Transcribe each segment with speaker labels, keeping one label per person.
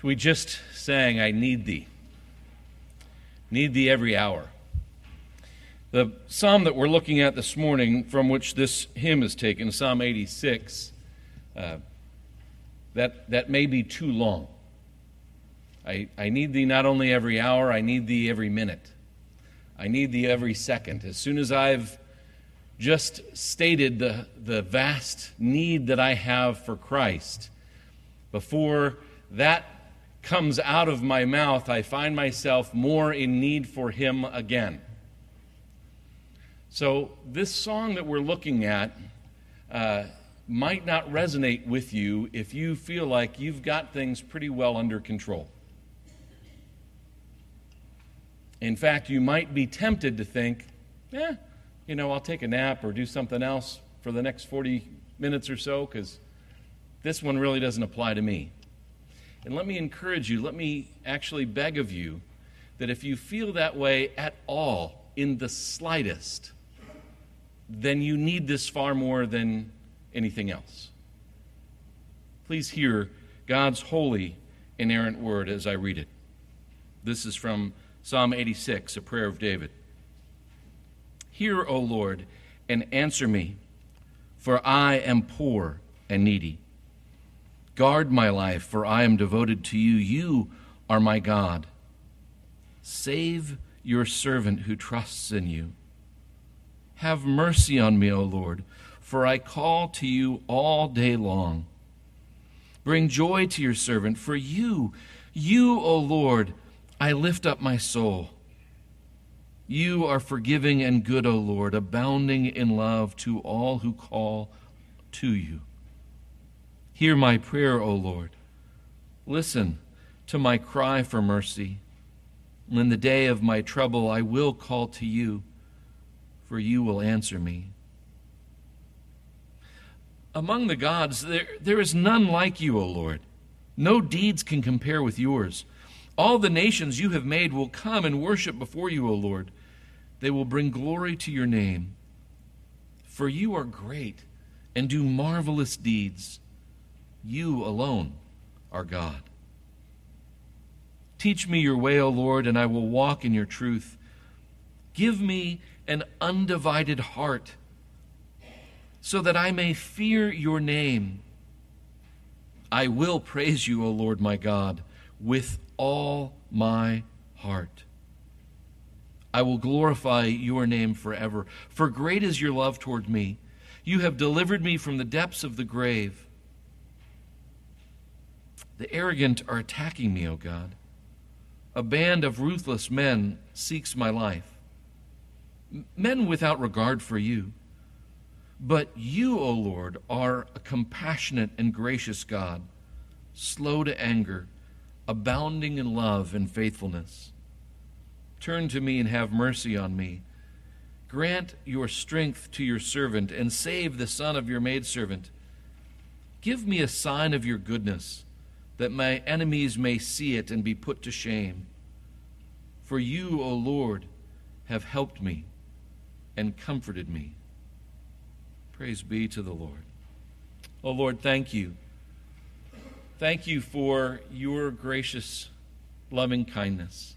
Speaker 1: So we just sang, I need thee. Need thee every hour. The psalm that we're looking at this morning, from which this hymn is taken, Psalm 86, uh, that, that may be too long. I, I need thee not only every hour, I need thee every minute. I need thee every second. As soon as I've just stated the, the vast need that I have for Christ, before that comes out of my mouth, I find myself more in need for Him again. So, this song that we're looking at uh, might not resonate with you if you feel like you've got things pretty well under control. In fact, you might be tempted to think, eh, you know, I'll take a nap or do something else for the next 40 minutes or so because this one really doesn't apply to me. And let me encourage you, let me actually beg of you that if you feel that way at all, in the slightest, then you need this far more than anything else. Please hear God's holy, inerrant word as I read it. This is from Psalm 86, a prayer of David. Hear, O Lord, and answer me, for I am poor and needy. Guard my life, for I am devoted to you. You are my God. Save your servant who trusts in you. Have mercy on me, O Lord, for I call to you all day long. Bring joy to your servant, for you, you, O Lord, I lift up my soul. You are forgiving and good, O Lord, abounding in love to all who call to you. Hear my prayer, O Lord. Listen to my cry for mercy. In the day of my trouble, I will call to you, for you will answer me. Among the gods, there, there is none like you, O Lord. No deeds can compare with yours. All the nations you have made will come and worship before you, O Lord. They will bring glory to your name. For you are great and do marvelous deeds. You alone are God. Teach me your way, O Lord, and I will walk in your truth. Give me an undivided heart so that I may fear your name. I will praise you, O Lord my God, with all my heart. I will glorify your name forever, for great is your love toward me. You have delivered me from the depths of the grave. The arrogant are attacking me, O God. A band of ruthless men seeks my life, men without regard for you. But you, O Lord, are a compassionate and gracious God, slow to anger, abounding in love and faithfulness. Turn to me and have mercy on me. Grant your strength to your servant and save the son of your maidservant. Give me a sign of your goodness that my enemies may see it and be put to shame. For you, O Lord, have helped me and comforted me. Praise be to the Lord. O Lord, thank you. Thank you for your gracious, loving kindness,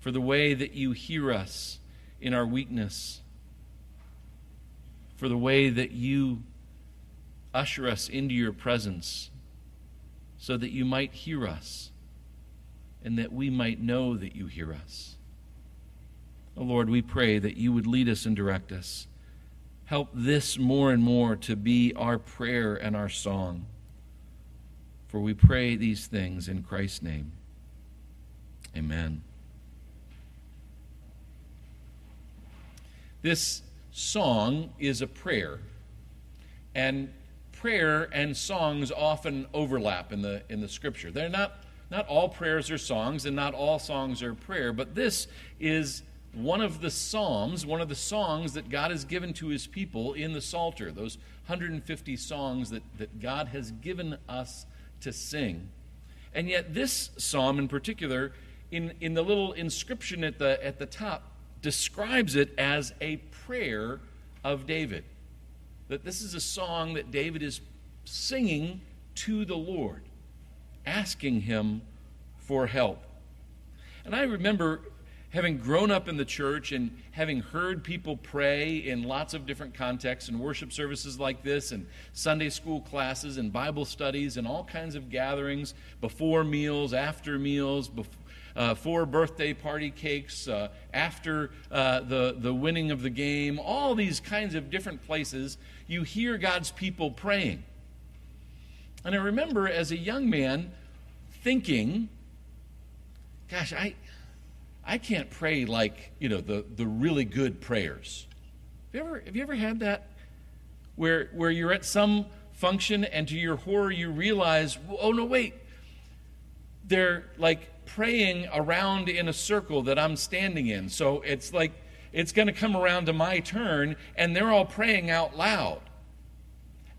Speaker 1: for the way that you hear us in our weakness, for the way that you usher us into your presence so that you might hear us and that we might know that you hear us. Oh Lord, we pray that you would lead us and direct us. Help this more and more to be our prayer and our song. For we pray these things in Christ's name. Amen. This song is a prayer. And prayer and songs often overlap in the, in the scripture. They're not, not all prayers are songs, and not all songs are prayer, but this is one of the psalms, one of the songs that God has given to his people in the Psalter, those 150 songs that, that God has given us to sing. And yet, this psalm in particular, in, in the little inscription at the, at the top, describes it as a prayer of David that this is a song that David is singing to the Lord asking Him for help. And I remember having grown up in the church and having heard people pray in lots of different contexts and worship services like this and Sunday school classes and Bible studies and all kinds of gatherings before meals, after meals, before, uh, for birthday party cakes, uh, after uh, the, the winning of the game, all these kinds of different places, you hear God's people praying. And I remember as a young man thinking, gosh, I, I can't pray like, you know, the, the really good prayers. Have you ever, have you ever had that? Where, where you're at some function and to your horror you realize, oh no, wait, they're like praying around in a circle that I'm standing in. So it's like it's going to come around to my turn and they're all praying out loud.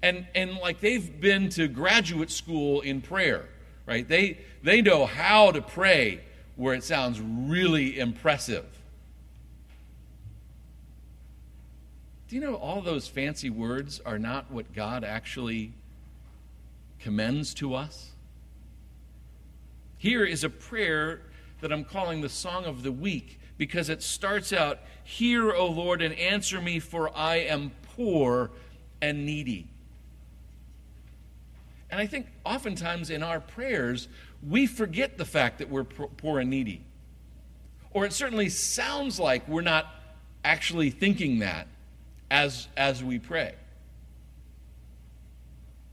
Speaker 1: And and like they've been to graduate school in prayer, right? They they know how to pray where it sounds really impressive. Do you know all those fancy words are not what God actually commends to us? Here is a prayer that I'm calling the Song of the Weak because it starts out, Hear, O Lord, and answer me, for I am poor and needy. And I think oftentimes in our prayers, we forget the fact that we're poor and needy. Or it certainly sounds like we're not actually thinking that as, as we pray.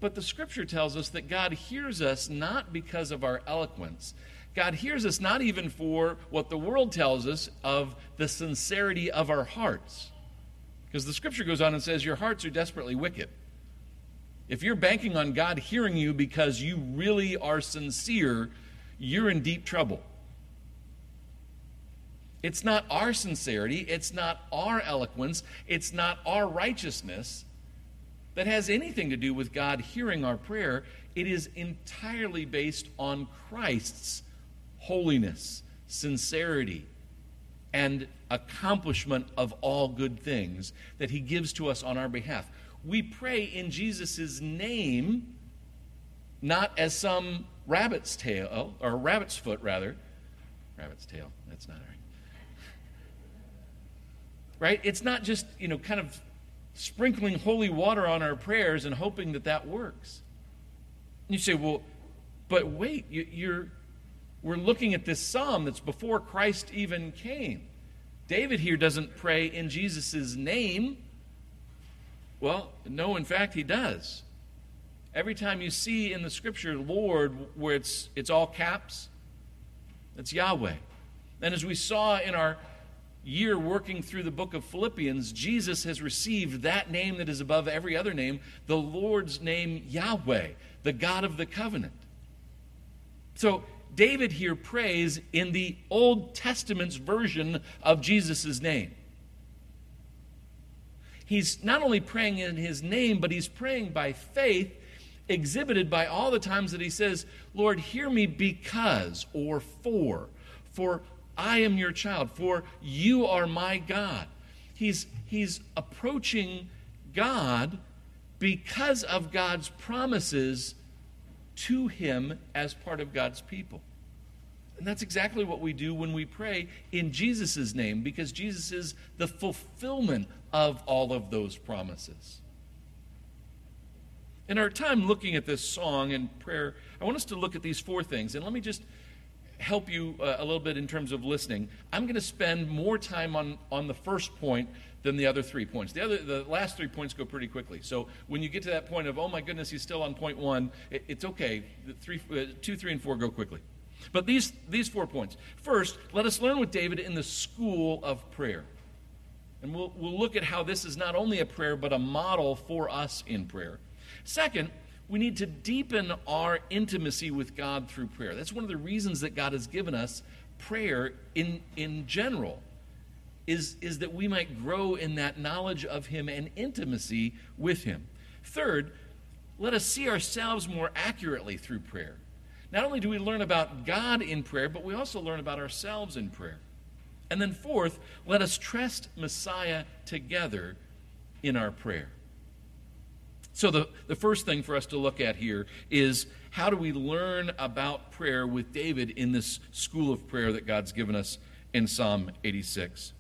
Speaker 1: But the scripture tells us that God hears us not because of our eloquence. God hears us not even for what the world tells us of the sincerity of our hearts. Because the scripture goes on and says, Your hearts are desperately wicked. If you're banking on God hearing you because you really are sincere, you're in deep trouble. It's not our sincerity, it's not our eloquence, it's not our righteousness that has anything to do with God hearing our prayer. It is entirely based on Christ's holiness, sincerity, and accomplishment of all good things that he gives to us on our behalf we pray in Jesus' name, not as some rabbit's tail, or rabbit's foot, rather. Rabbit's tail, that's not right. Right? It's not just, you know, kind of sprinkling holy water on our prayers and hoping that that works. And you say, well, but wait, you, you're, we're looking at this psalm that's before Christ even came. David here doesn't pray in Jesus' name. Well, no, in fact, he does. Every time you see in the scripture Lord where it's, it's all caps, it's Yahweh. And as we saw in our year working through the book of Philippians, Jesus has received that name that is above every other name, the Lord's name Yahweh, the God of the covenant. So David here prays in the Old Testament's version of Jesus' name he's not only praying in his name, but he's praying by faith, exhibited by all the times that he says, Lord, hear me because or for, for I am your child, for you are my God. He's, he's approaching God because of God's promises to him as part of God's people. And that's exactly what we do when we pray in Jesus' name, because Jesus is the fulfillment of all of those promises. In our time looking at this song and prayer, I want us to look at these four things. And let me just help you uh, a little bit in terms of listening. I'm going to spend more time on, on the first point than the other three points. The, other, the last three points go pretty quickly. So when you get to that point of, oh my goodness, he's still on point one, it, it's okay. The three, uh, two, three, and four go quickly. But these, these four points. First, let us learn with David in the school of prayer. And we'll, we'll look at how this is not only a prayer, but a model for us in prayer. Second, we need to deepen our intimacy with God through prayer. That's one of the reasons that God has given us prayer in, in general, is, is that we might grow in that knowledge of Him and intimacy with Him. Third, let us see ourselves more accurately through prayer. Not only do we learn about God in prayer, but we also learn about ourselves in prayer. And then, fourth, let us trust Messiah together in our prayer. So, the, the first thing for us to look at here is how do we learn about prayer with David in this school of prayer that God's given us in Psalm 86?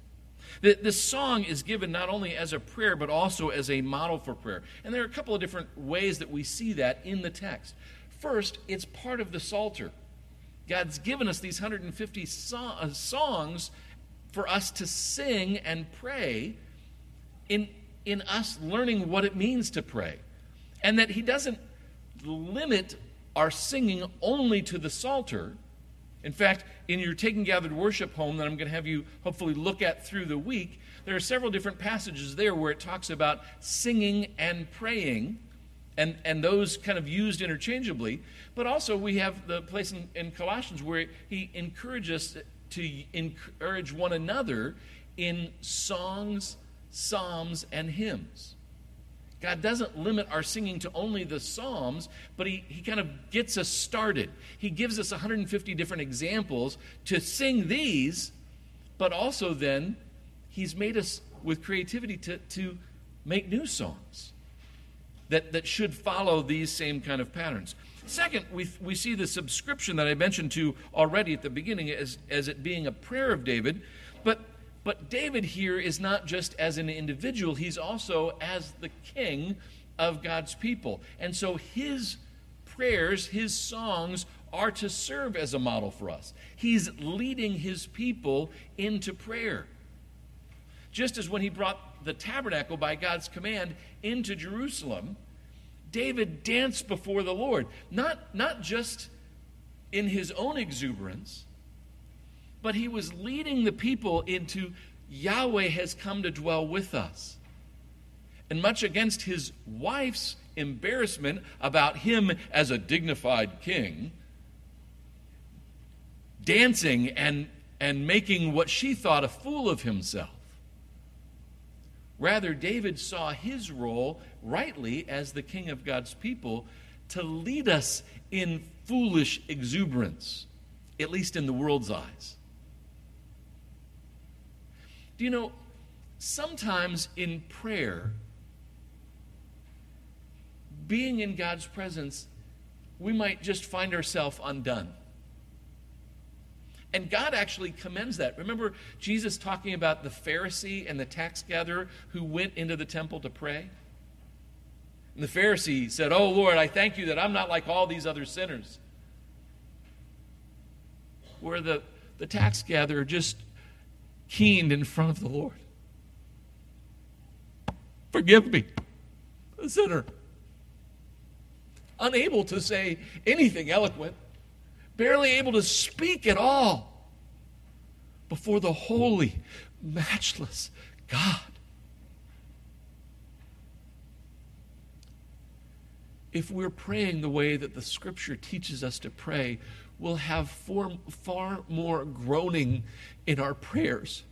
Speaker 1: This song is given not only as a prayer, but also as a model for prayer. And there are a couple of different ways that we see that in the text. First, it's part of the Psalter. God's given us these 150 so- uh, songs for us to sing and pray in, in us learning what it means to pray and that he doesn't limit our singing only to the Psalter. In fact, in your Taking Gathered Worship home that I'm going to have you hopefully look at through the week, there are several different passages there where it talks about singing and praying, and, and those kind of used interchangeably. But also, we have the place in, in Colossians where he encourages us to encourage one another in songs, psalms, and hymns. God doesn't limit our singing to only the Psalms, but he, he kind of gets us started. He gives us 150 different examples to sing these, but also then He's made us with creativity to, to make new songs that, that should follow these same kind of patterns. Second, we, we see the subscription that I mentioned to already at the beginning as, as it being a prayer of David, but but David here is not just as an individual, he's also as the king of God's people. And so his prayers, his songs, are to serve as a model for us. He's leading his people into prayer. Just as when he brought the tabernacle by God's command into Jerusalem, David danced before the Lord, not, not just in his own exuberance, but he was leading the people into Yahweh has come to dwell with us. And much against his wife's embarrassment about him as a dignified king, dancing and, and making what she thought a fool of himself. Rather, David saw his role rightly as the king of God's people to lead us in foolish exuberance, at least in the world's eyes. Do you know, sometimes in prayer, being in God's presence, we might just find ourselves undone. And God actually commends that. Remember Jesus talking about the Pharisee and the tax gatherer who went into the temple to pray? And the Pharisee said, Oh Lord, I thank you that I'm not like all these other sinners. Where the, the tax gatherer just keened in front of the Lord. Forgive me, a sinner. Unable to say anything eloquent, barely able to speak at all before the holy, matchless God. If we're praying the way that the scripture teaches us to pray, we'll have far, far more groaning in our prayers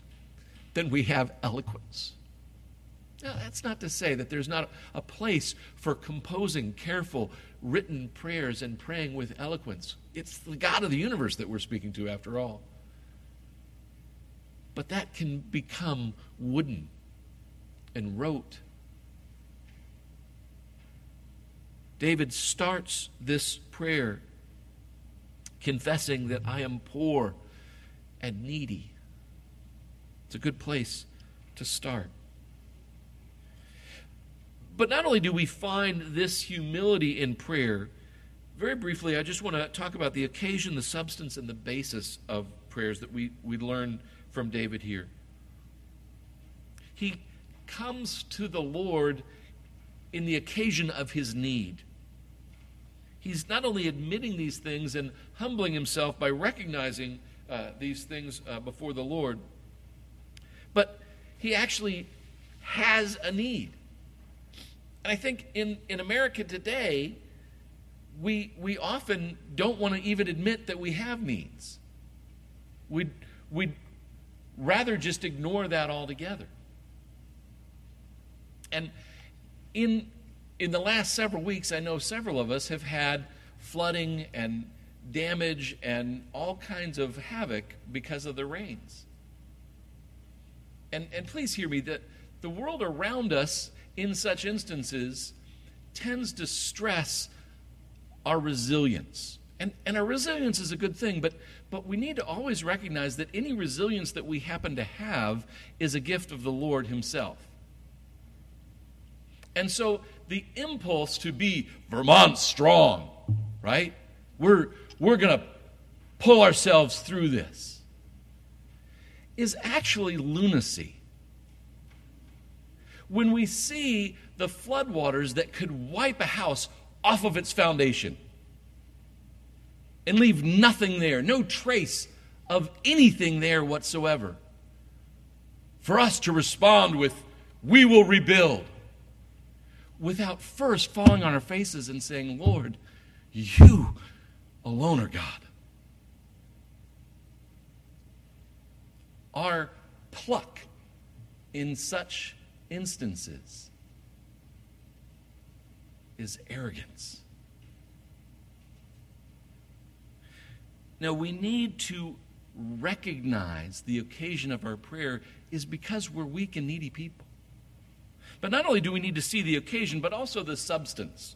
Speaker 1: than we have eloquence. Now, that's not to say that there's not a place for composing careful, written prayers and praying with eloquence. It's the God of the universe that we're speaking to, after all. But that can become wooden and rote. David starts this prayer confessing that I am poor and needy. It's a good place to start. But not only do we find this humility in prayer, very briefly, I just want to talk about the occasion, the substance, and the basis of prayers that we, we learn from David here. He comes to the Lord in the occasion of his need he's not only admitting these things and humbling himself by recognizing uh, these things uh, before the Lord, but he actually has a need. And I think in, in America today, we, we often don't want to even admit that we have needs. We'd, we'd rather just ignore that altogether. And in in the last several weeks, I know several of us have had flooding and damage and all kinds of havoc because of the rains. And, and please hear me that the world around us in such instances tends to stress our resilience. And, and our resilience is a good thing, but, but we need to always recognize that any resilience that we happen to have is a gift of the Lord Himself. And so the impulse to be Vermont strong, right? We're, we're going to pull ourselves through this, is actually lunacy. When we see the floodwaters that could wipe a house off of its foundation and leave nothing there, no trace of anything there whatsoever, for us to respond with, We will rebuild, without first falling on our faces and saying, Lord, you alone are God. Our pluck in such instances is arrogance. Now, we need to recognize the occasion of our prayer is because we're weak and needy people. But not only do we need to see the occasion, but also the substance.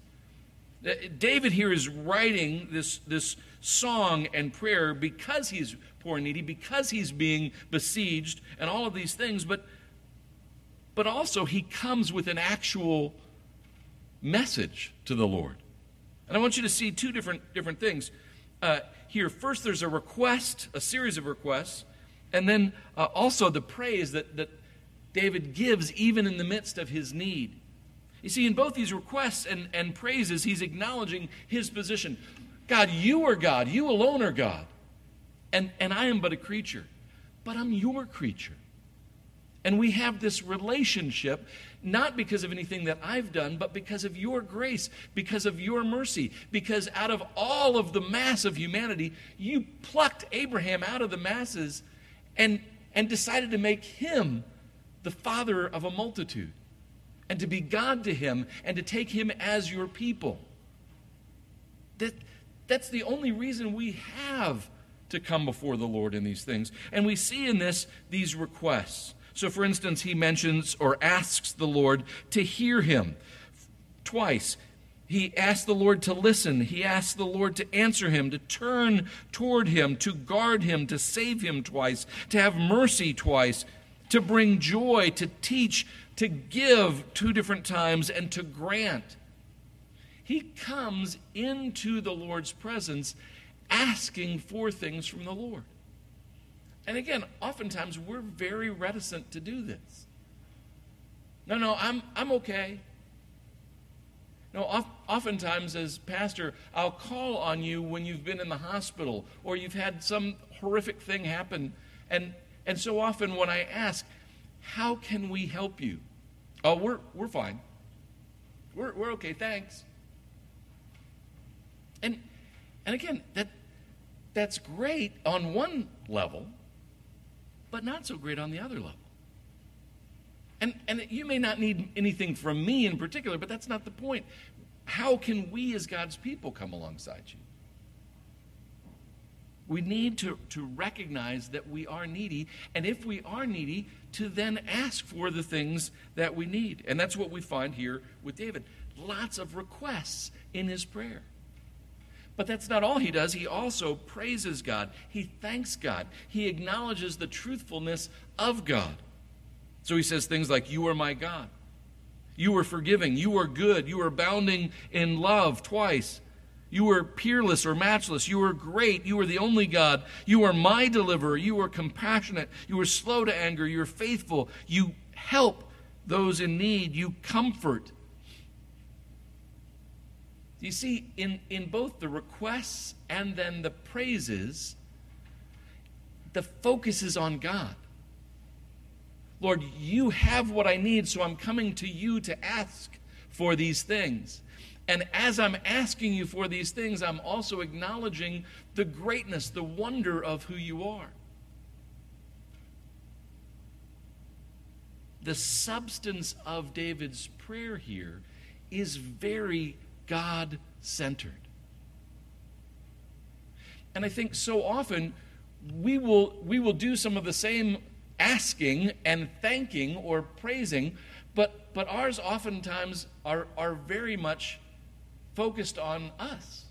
Speaker 1: Uh, David here is writing this, this song and prayer because he's poor and needy, because he's being besieged, and all of these things, but, but also he comes with an actual message to the Lord. And I want you to see two different, different things. Uh, here, first, there's a request, a series of requests, and then uh, also the praise that, that David gives even in the midst of his need. You see, in both these requests and, and praises, he's acknowledging his position. God, you are God. You alone are God. And, and I am but a creature. But I'm your creature. And we have this relationship not because of anything that I've done, but because of your grace, because of your mercy, because out of all of the mass of humanity, you plucked Abraham out of the masses and, and decided to make him the father of a multitude and to be God to him and to take him as your people. That, that's the only reason we have to come before the Lord in these things. And we see in this these requests. So, for instance, he mentions or asks the Lord to hear him twice. He asks the Lord to listen. He asks the Lord to answer him, to turn toward him, to guard him, to save him twice, to have mercy twice, to bring joy, to teach, to give two different times, and to grant. He comes into the Lord's presence asking for things from the Lord. And again, oftentimes we're very reticent to do this. No, no, I'm, I'm okay. No, oftentimes as pastor, I'll call on you when you've been in the hospital or you've had some horrific thing happen. And, and so often when I ask, how can we help you? Oh, we're, we're fine. We're, we're okay, thanks. And, and again, that, that's great on one level but not so great on the other level. And, and you may not need anything from me in particular, but that's not the point. How can we as God's people come alongside you? We need to, to recognize that we are needy, and if we are needy, to then ask for the things that we need. And that's what we find here with David. Lots of requests in his prayer. But that's not all he does. He also praises God. He thanks God. He acknowledges the truthfulness of God. So he says things like, You are my God. You are forgiving. You are good. You are abounding in love twice. You are peerless or matchless. You are great. You are the only God. You are my deliverer. You are compassionate. You are slow to anger. You are faithful. You help those in need. You comfort. You see, in, in both the requests and then the praises, the focus is on God. Lord, you have what I need, so I'm coming to you to ask for these things. And as I'm asking you for these things, I'm also acknowledging the greatness, the wonder of who you are. The substance of David's prayer here is very God centered. And I think so often we will, we will do some of the same asking and thanking or praising, But, but ours oftentimes are, are very much focused on us.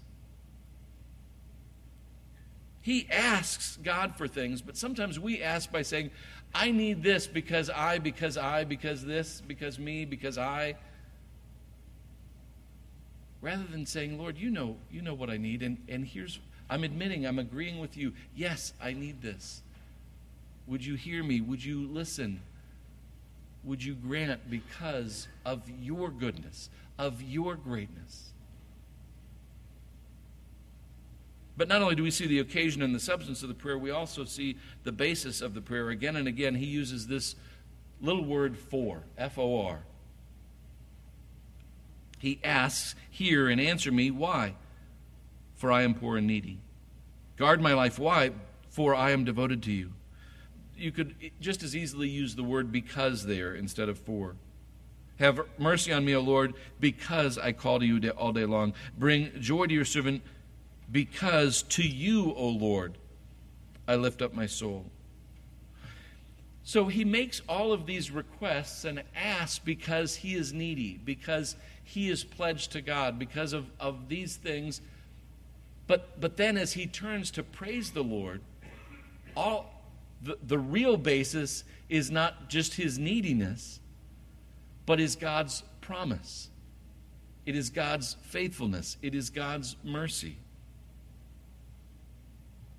Speaker 1: He asks God for things, but sometimes we ask by saying, I need this because I, because I, because this, because me, because I. Rather than saying, Lord, you know, you know what I need, and, and here's I'm admitting, I'm agreeing with you. Yes, I need this. Would you hear me? Would you listen? Would you grant because of your goodness, of your greatness? But not only do we see the occasion and the substance of the prayer, we also see the basis of the prayer. Again and again, he uses this little word for, F O R. He asks, Hear and answer me. Why? For I am poor and needy. Guard my life. Why? For I am devoted to you. You could just as easily use the word because there instead of for. Have mercy on me, O Lord, because I call to you all day long. Bring joy to your servant because to you, O Lord, I lift up my soul. So he makes all of these requests and asks because he is needy, because he is pledged to God, because of, of these things. But, but then as he turns to praise the Lord, all the, the real basis is not just his neediness, but is God's promise. It is God's faithfulness. It is God's mercy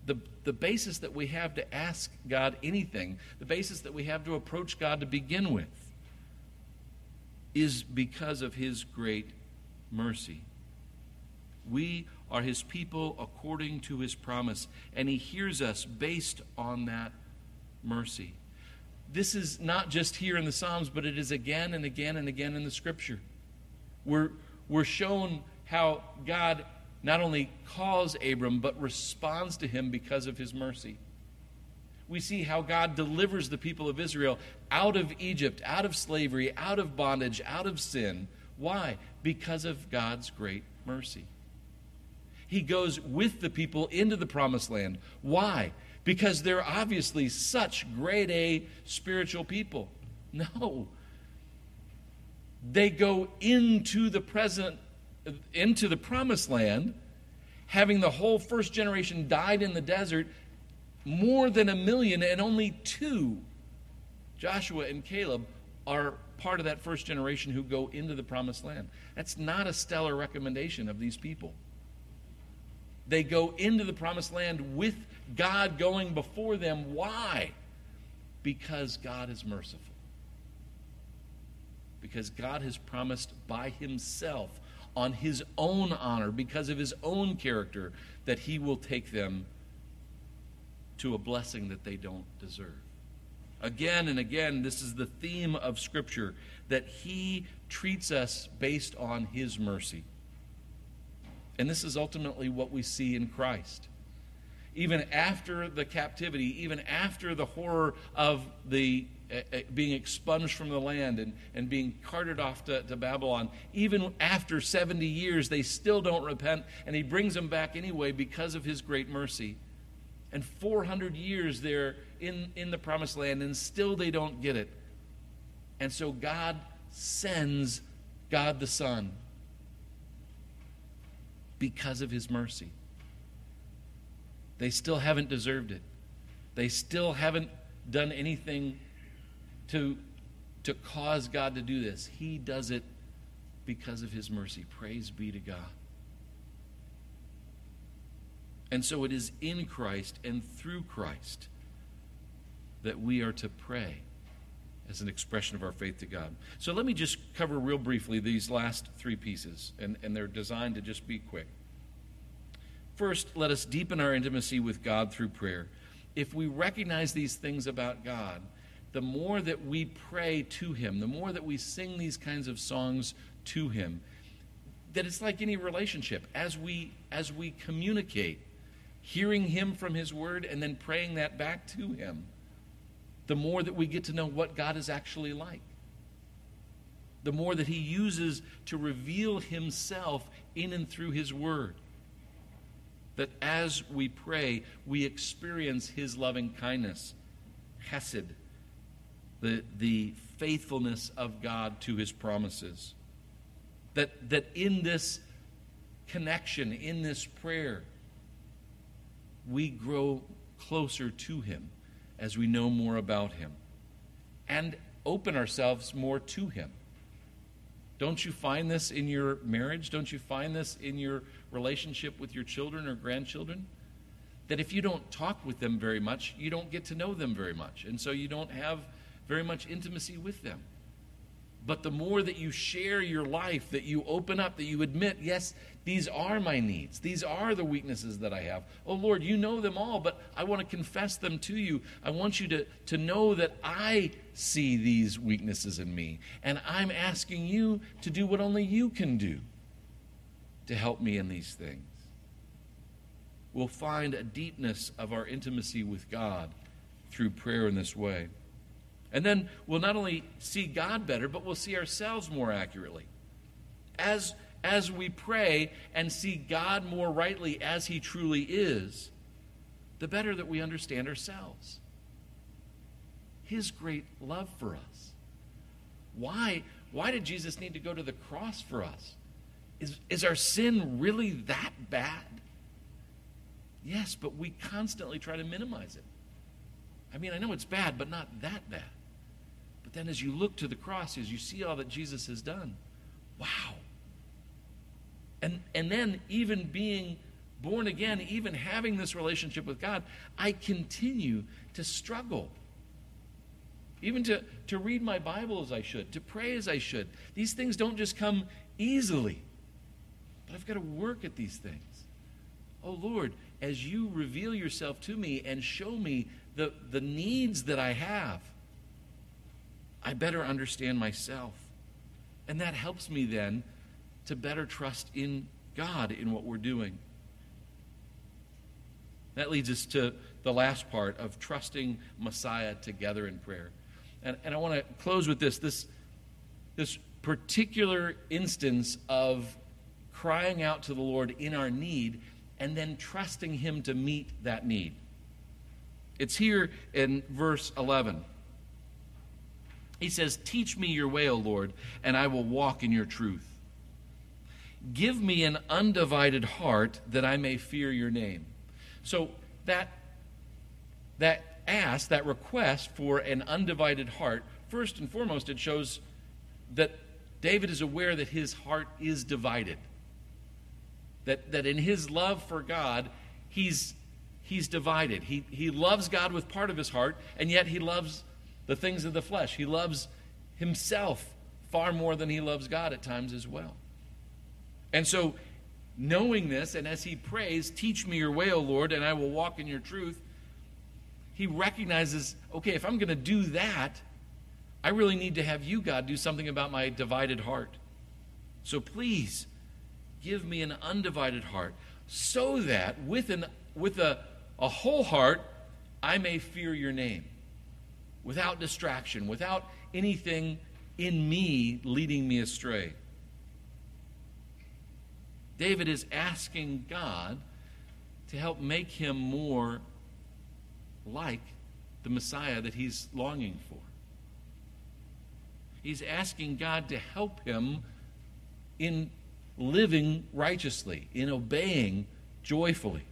Speaker 1: the, the basis that we have to ask God anything, the basis that we have to approach God to begin with, is because of His great mercy. We are His people according to His promise, and He hears us based on that mercy. This is not just here in the Psalms, but it is again and again and again in the Scripture. We're, we're shown how God not only calls Abram, but responds to him because of his mercy. We see how God delivers the people of Israel out of Egypt, out of slavery, out of bondage, out of sin. Why? Because of God's great mercy. He goes with the people into the promised land. Why? Because they're obviously such grade A spiritual people. No. They go into the present into the promised land, having the whole first generation died in the desert, more than a million, and only two, Joshua and Caleb, are part of that first generation who go into the promised land. That's not a stellar recommendation of these people. They go into the promised land with God going before them. Why? Because God is merciful. Because God has promised by Himself on his own honor, because of his own character, that he will take them to a blessing that they don't deserve. Again and again, this is the theme of Scripture that he treats us based on his mercy. And this is ultimately what we see in Christ. Even after the captivity, even after the horror of the Eh, eh, being expunged from the land and, and being carted off to, to Babylon. Even after 70 years, they still don't repent, and he brings them back anyway because of his great mercy. And 400 years they're in, in the promised land, and still they don't get it. And so God sends God the Son because of his mercy. They still haven't deserved it. They still haven't done anything to, to cause God to do this. He does it because of his mercy. Praise be to God. And so it is in Christ and through Christ that we are to pray as an expression of our faith to God. So let me just cover real briefly these last three pieces, and, and they're designed to just be quick. First, let us deepen our intimacy with God through prayer. If we recognize these things about God, the more that we pray to Him, the more that we sing these kinds of songs to Him, that it's like any relationship. As we as we communicate, hearing Him from His Word and then praying that back to Him, the more that we get to know what God is actually like. The more that He uses to reveal Himself in and through His Word. That as we pray, we experience His loving kindness, Hesed, the, the faithfulness of God to his promises. That, that in this connection, in this prayer, we grow closer to him as we know more about him and open ourselves more to him. Don't you find this in your marriage? Don't you find this in your relationship with your children or grandchildren? That if you don't talk with them very much, you don't get to know them very much. And so you don't have very much intimacy with them. But the more that you share your life, that you open up, that you admit, yes, these are my needs. These are the weaknesses that I have. Oh Lord, you know them all, but I want to confess them to you. I want you to, to know that I see these weaknesses in me. And I'm asking you to do what only you can do to help me in these things. We'll find a deepness of our intimacy with God through prayer in this way. And then we'll not only see God better, but we'll see ourselves more accurately. As, as we pray and see God more rightly as He truly is, the better that we understand ourselves. His great love for us. Why, why did Jesus need to go to the cross for us? Is, is our sin really that bad? Yes, but we constantly try to minimize it. I mean, I know it's bad, but not that bad. But then as you look to the cross, as you see all that Jesus has done, wow. And, and then, even being born again, even having this relationship with God, I continue to struggle. Even to, to read my Bible as I should, to pray as I should. These things don't just come easily. But I've got to work at these things. Oh Lord, as you reveal yourself to me and show me the, the needs that I have, I better understand myself. And that helps me then to better trust in God in what we're doing. That leads us to the last part of trusting Messiah together in prayer. And, and I want to close with this, this this particular instance of crying out to the Lord in our need and then trusting Him to meet that need. It's here in verse 11. He says, Teach me your way, O Lord, and I will walk in your truth. Give me an undivided heart that I may fear your name. So that, that ask, that request for an undivided heart, first and foremost, it shows that David is aware that his heart is divided. That, that in his love for God, he's, he's divided. He, he loves God with part of his heart, and yet he loves the things of the flesh. He loves himself far more than he loves God at times as well. And so, knowing this, and as he prays, Teach me your way, O Lord, and I will walk in your truth, he recognizes, okay, if I'm going to do that, I really need to have you, God, do something about my divided heart. So please give me an undivided heart so that with, an, with a, a whole heart I may fear your name without distraction, without anything in me leading me astray. David is asking God to help make him more like the Messiah that he's longing for. He's asking God to help him in living righteously, in obeying joyfully.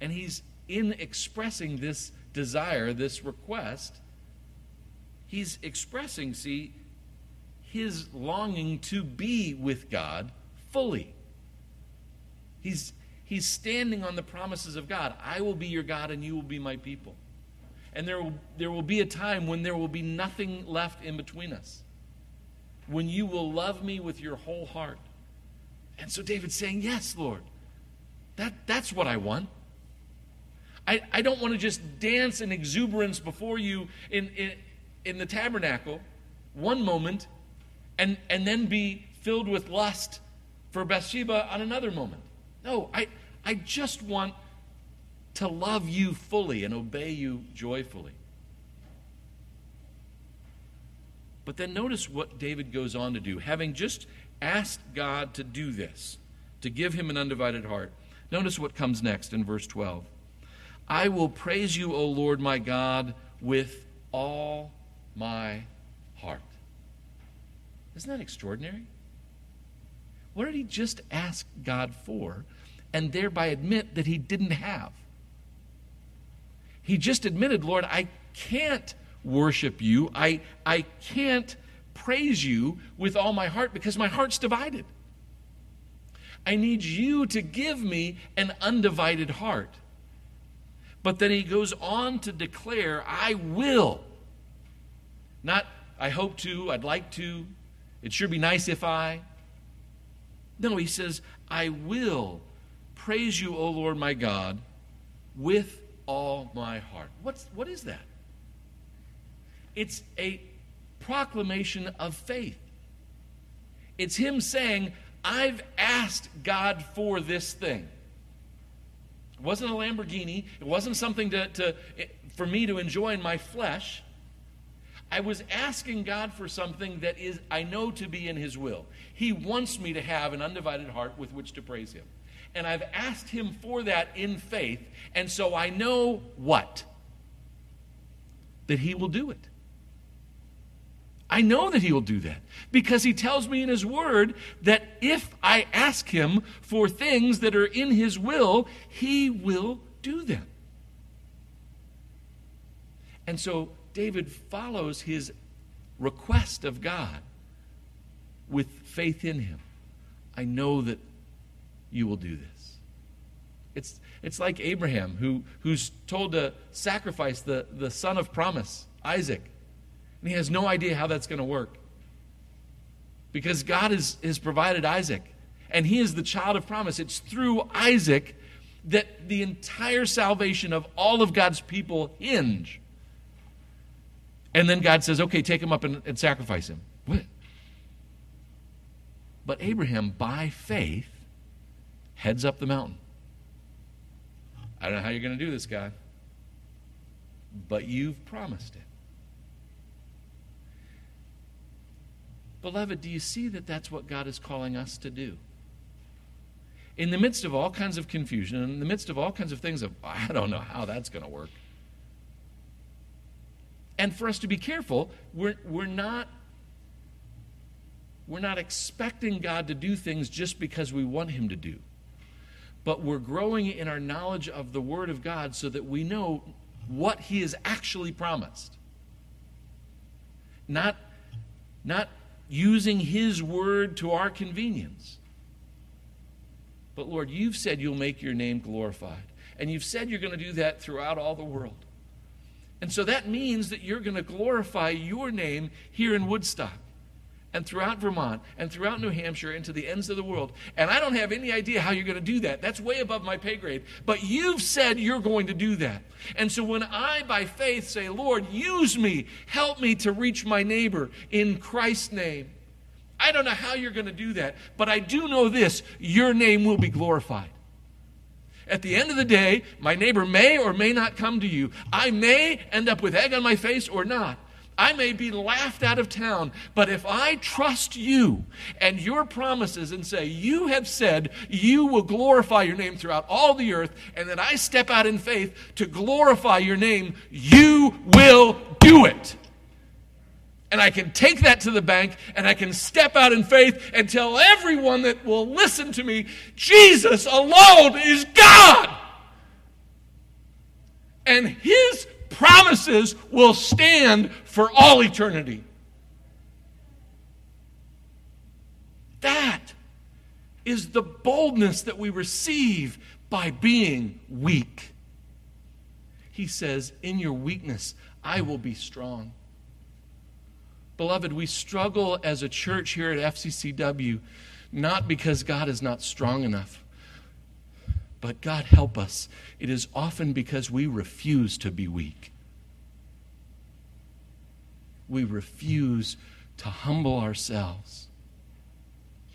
Speaker 1: And he's in expressing this desire, this request, he's expressing, see, his longing to be with God fully. He's, he's standing on the promises of God. I will be your God and you will be my people. And there will, there will be a time when there will be nothing left in between us. When you will love me with your whole heart. And so David's saying, Yes, Lord. That, that's what I want. I, I don't want to just dance in exuberance before you in, in, in the tabernacle one moment and, and then be filled with lust for Bathsheba on another moment. No, I, I just want to love you fully and obey you joyfully. But then notice what David goes on to do. Having just asked God to do this, to give him an undivided heart, notice what comes next in verse 12. I will praise you, O Lord my God, with all my heart. Isn't that extraordinary? What did he just ask God for and thereby admit that he didn't have? He just admitted, Lord, I can't worship you. I, I can't praise you with all my heart because my heart's divided. I need you to give me an undivided heart. But then he goes on to declare, I will. Not, I hope to, I'd like to, it sure be nice if I. No, he says, I will praise you, O Lord my God, with all my heart. What's, what is that? It's a proclamation of faith. It's him saying, I've asked God for this thing. It wasn't a Lamborghini. It wasn't something to, to, for me to enjoy in my flesh. I was asking God for something that is I know to be in his will. He wants me to have an undivided heart with which to praise him. And I've asked him for that in faith, and so I know what? That he will do it. I know that he will do that because he tells me in his word that if I ask him for things that are in his will, he will do them. And so David follows his request of God with faith in him. I know that you will do this. It's, it's like Abraham, who, who's told to sacrifice the, the son of promise, Isaac. And he has no idea how that's going to work. Because God has, has provided Isaac, and he is the child of promise. It's through Isaac that the entire salvation of all of God's people hinge. And then God says, okay, take him up and, and sacrifice him. What? But Abraham, by faith, heads up the mountain. I don't know how you're going to do this, God, but you've promised it. Beloved, do you see that that's what God is calling us to do? In the midst of all kinds of confusion, in the midst of all kinds of things of, I don't know how that's going to work. And for us to be careful, we're, we're not we're not expecting God to do things just because we want Him to do. But we're growing in our knowledge of the Word of God so that we know what He has actually promised. Not, not using His word to our convenience. But Lord, you've said you'll make your name glorified. And you've said you're going to do that throughout all the world. And so that means that you're going to glorify your name here in Woodstock and throughout Vermont and throughout New Hampshire and to the ends of the world. And I don't have any idea how you're going to do that. That's way above my pay grade. But you've said you're going to do that. And so when I, by faith, say, Lord, use me, help me to reach my neighbor in Christ's name, I don't know how you're going to do that. But I do know this your name will be glorified. At the end of the day, my neighbor may or may not come to you. I may end up with egg on my face or not. I may be laughed out of town, but if I trust you and your promises and say, You have said you will glorify your name throughout all the earth, and that I step out in faith to glorify your name, you will do it. And I can take that to the bank and I can step out in faith and tell everyone that will listen to me Jesus alone is God. And his promises will stand for all eternity. That is the boldness that we receive by being weak. He says, In your weakness, I will be strong. Beloved, we struggle as a church here at FCCW not because God is not strong enough, but God help us. It is often because we refuse to be weak. We refuse to humble ourselves,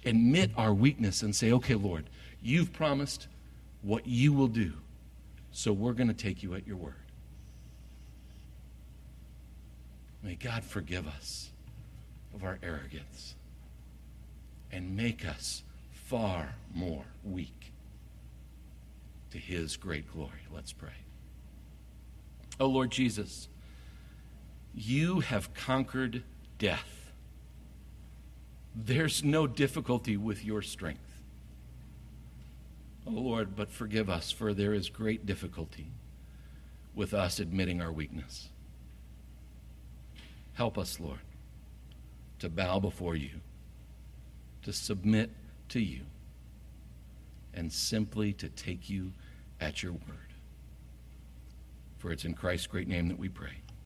Speaker 1: admit our weakness, and say, okay, Lord, you've promised what you will do, so we're going to take you at your word. May God forgive us of our arrogance and make us far more weak to his great glory. Let's pray. Oh Lord Jesus, you have conquered death. There's no difficulty with your strength. Oh Lord, but forgive us, for there is great difficulty with us admitting our weakness. Help us, Lord, to bow before you, to submit to you, and simply to take you at your word. For it's in Christ's great name that we pray.